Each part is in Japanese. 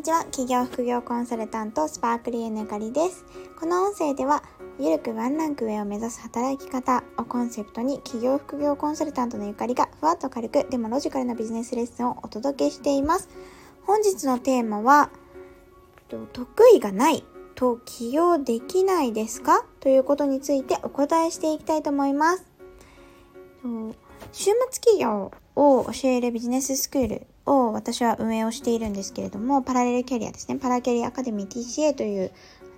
にちは。企業副業コンサルタントスパークリーヌカリです。この音声ではゆるくワンランク上を目指す働き方をコンセプトに企業副業コンサルタントのゆかりがふわっと軽くでもロジカルなビジネスレッスンをお届けしています。本日のテーマは得意がないと起業できないですかということについてお答えしていきたいと思います。週末企業を教えるビジネススクールを私は運営をしているんですけれども、パラレルキャリアですね。パラキャリアアカデミー TCA という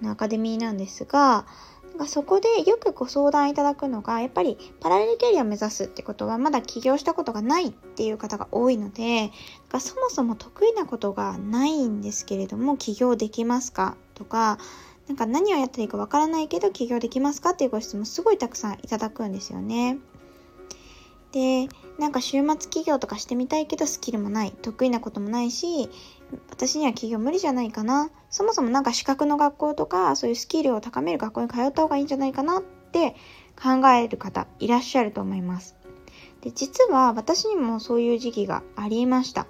アカデミーなんですが、そこでよくご相談いただくのが、やっぱりパラレルキャリアを目指すってことはまだ起業したことがないっていう方が多いので、そもそも得意なことがないんですけれども、起業できますか？とか、なんか何をやったらいいかわからないけど起業できますか？っていうご質問すごいたくさんいただくんですよね。で、なんか週末企業とかしてみたいけどスキルもない。得意なこともないし、私には企業無理じゃないかな。そもそもなんか資格の学校とか、そういうスキルを高める学校に通った方がいいんじゃないかなって考える方いらっしゃると思います。で、実は私にもそういう時期がありました。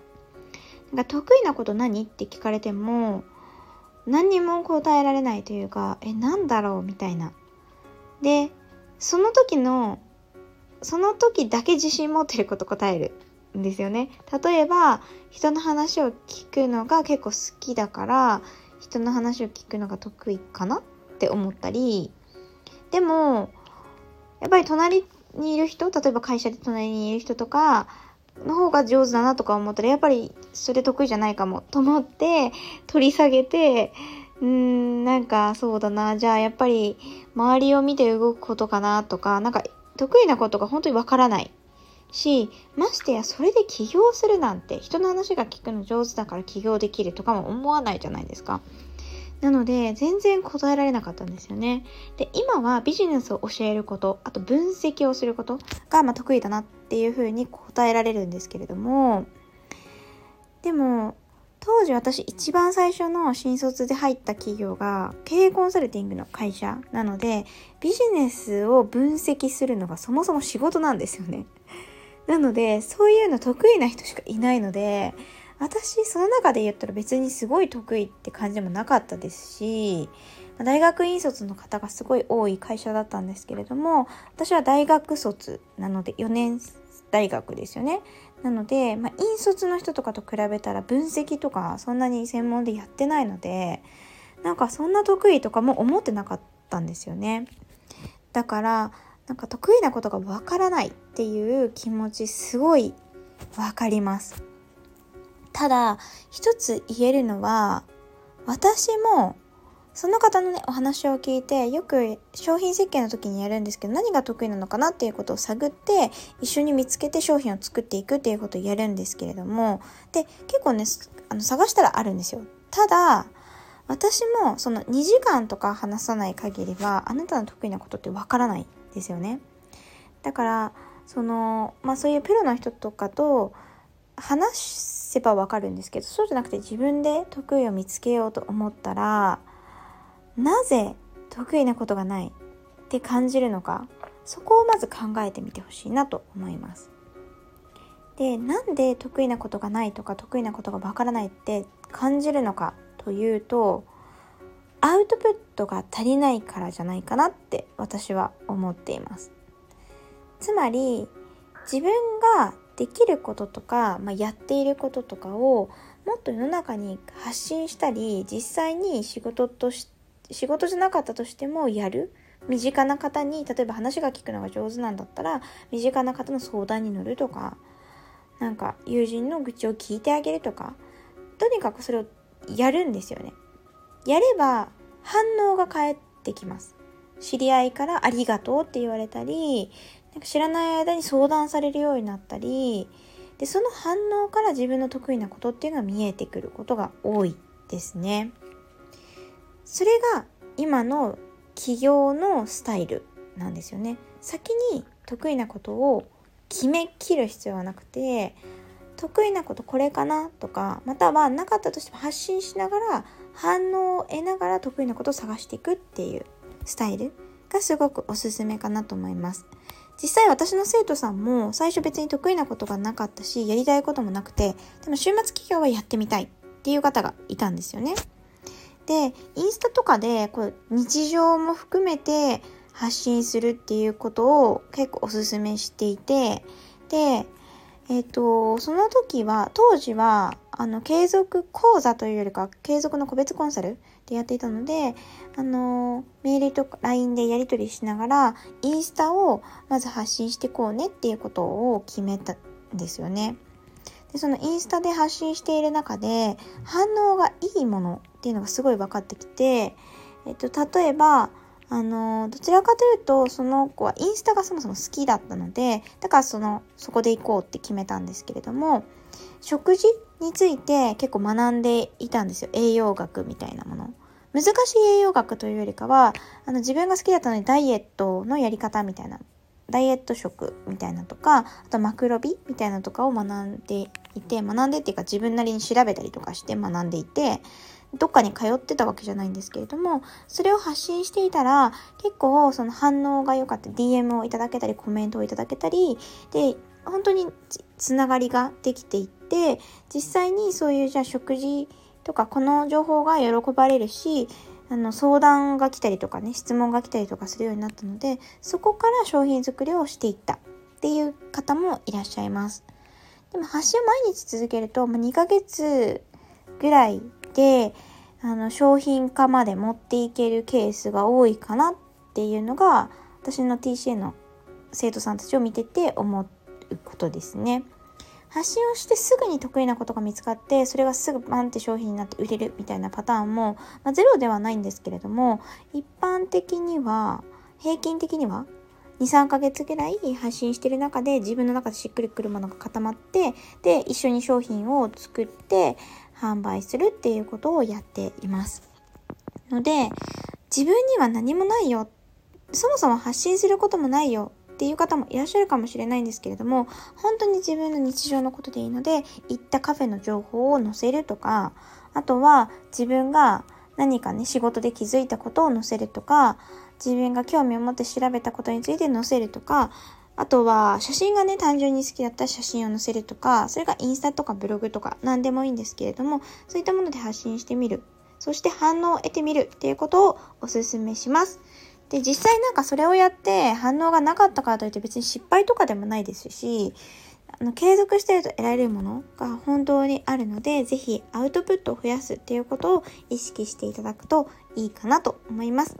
なんか得意なこと何って聞かれても、何にも答えられないというか、え、なんだろうみたいな。で、その時のその時だけ自信持ってること答えるんですよね。例えば、人の話を聞くのが結構好きだから、人の話を聞くのが得意かなって思ったり、でも、やっぱり隣にいる人、例えば会社で隣にいる人とか、の方が上手だなとか思ったら、やっぱりそれ得意じゃないかもと思って、取り下げて、うん、なんかそうだな、じゃあやっぱり周りを見て動くことかなとか、なんか得意なことが本当にわからないし、ましてやそれで起業するなんて人の話が聞くの上手だから起業できるとかも思わないじゃないですか。なので、全然答えられなかったんですよね。で、今はビジネスを教えること、あと分析をすることが、ま得意だなっていうふうに答えられるんですけれども、でも、当時私一番最初の新卒で入った企業が経営コンサルティングの会社なのでビジネスを分析するのがそもそも仕事なんですよね。なのでそういうの得意な人しかいないので私その中で言ったら別にすごい得意って感じでもなかったですし大学院卒の方がすごい多い会社だったんですけれども私は大学卒なので4年大学ですよね。なので、まあ、引率の人とかと比べたら分析とかそんなに専門でやってないのでなんかそんな得意とかも思ってなかったんですよね。だからなんか得意なことがわからないっていう気持ちすごいわかります。ただ一つ言えるのは私もその方のね、お話を聞いて、よく商品設計の時にやるんですけど、何が得意なのかなっていうことを探って、一緒に見つけて商品を作っていくっていうことをやるんですけれども、で、結構ね、あの、探したらあるんですよ。ただ、私もその2時間とか話さない限りは、あなたの得意なことってわからないですよね。だから、その、まあそういうプロの人とかと話せばわかるんですけど、そうじゃなくて自分で得意を見つけようと思ったら、なぜ得意なことがないって感じるのかそこをまず考えてみてほしいなと思います。でなんで得意なことがないとか得意なことがわからないって感じるのかというとアウトプットが足りないからじゃないかなって私は思っています。つまり自分ができることとか、まあ、やっていることとかをもっと世の中に発信したり実際に仕事として仕事じゃなかったとしてもやる。身近な方に例えば話が聞くのが上手なんだったら身近な方の相談に乗るとかなんか友人の愚痴を聞いてあげるとかとにかくそれをやるんですよね。やれば反応が返ってきます。知り合いからありがとうって言われたりなんか知らない間に相談されるようになったりでその反応から自分の得意なことっていうのが見えてくることが多いですね。それが今の起業のスタイルなんですよね。先に得意なことを決めきる必要はなくて得意なことこれかなとかまたはなかったとしても発信しながら反応を得ながら得意なことを探していくっていうスタイルがすごくおすすめかなと思います。実際私の生徒さんも最初別に得意なことがなかったしやりたいこともなくてでも週末企業はやってみたいっっていう方がいたんですよね。で、インスタとかでこう日常も含めて発信するっていうことを結構おすすめしていて、で、えっ、ー、と、その時は、当時は、あの、継続講座というよりか、継続の個別コンサルでやっていたので、あの、メールとか LINE でやり取りしながら、インスタをまず発信してこうねっていうことを決めたんですよね。で、そのインスタで発信している中で、反応がいいものっていうのがすごい分かってきて、えっと、例えば、あの、どちらかというと、その子はインスタがそもそも好きだったので、だからその、そこで行こうって決めたんですけれども、食事について結構学んでいたんですよ。栄養学みたいなもの。難しい栄養学というよりかは、あの、自分が好きだったのでダイエットのやり方みたいな、ダイエット食みたいなとか、あとマクロビみたいなとかを学んでいて、学んでっていうか自分なりに調べたりとかして学んでいて、どっかに通ってたわけじゃないんですけれども、それを発信していたら、結構その反応が良かった。DM をいただけたり、コメントをいただけたり、で、本当につながりができていって、実際にそういうじゃあ食事とかこの情報が喜ばれるし、あの相談が来たりとかね、質問が来たりとかするようになったので、そこから商品作りをしていったっていう方もいらっしゃいます。でも発信毎日続けると、ま、2ヶ月ぐらいで、あの、商品化まで持っていけるケースが多いかなっていうのが、私の TCA の生徒さんたちを見てて思うことですね。発信をしてすぐに得意なことが見つかって、それがすぐバンって商品になって売れるみたいなパターンも、まあ、ゼロではないんですけれども、一般的には、平均的には2、3ヶ月ぐらい発信してる中で自分の中でしっくりくるものが固まって、で、一緒に商品を作って、販売するっていうことをやっています。ので、自分には何もないよ。そもそも発信することもないよっていう方もいらっしゃるかもしれないんですけれども、本当に自分の日常のことでいいので、行ったカフェの情報を載せるとか、あとは自分が何かね、仕事で気づいたことを載せるとか、自分が興味を持って調べたことについて載せるとか、あとは、写真がね、単純に好きだったら写真を載せるとか、それがインスタとかブログとか何でもいいんですけれども、そういったもので発信してみる。そして反応を得てみるっていうことをお勧めします。で、実際なんかそれをやって反応がなかったからといって別に失敗とかでもないですし、あの継続してると得られるものが本当にあるので、是非アウトプットを増やすっていうことを意識していただくといいかなと思います。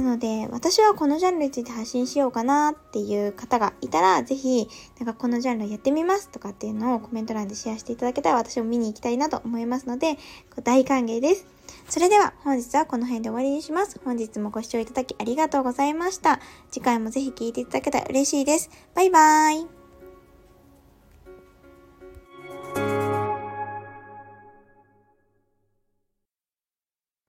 なので、私はこのジャンルについて発信しようかなっていう方がいたら、ぜひ、なんかこのジャンルやってみますとかっていうのをコメント欄でシェアしていただけたら私も見に行きたいなと思いますので、大歓迎です。それでは本日はこの辺で終わりにします。本日もご視聴いただきありがとうございました。次回もぜひ聴いていただけたら嬉しいです。バイバーイ。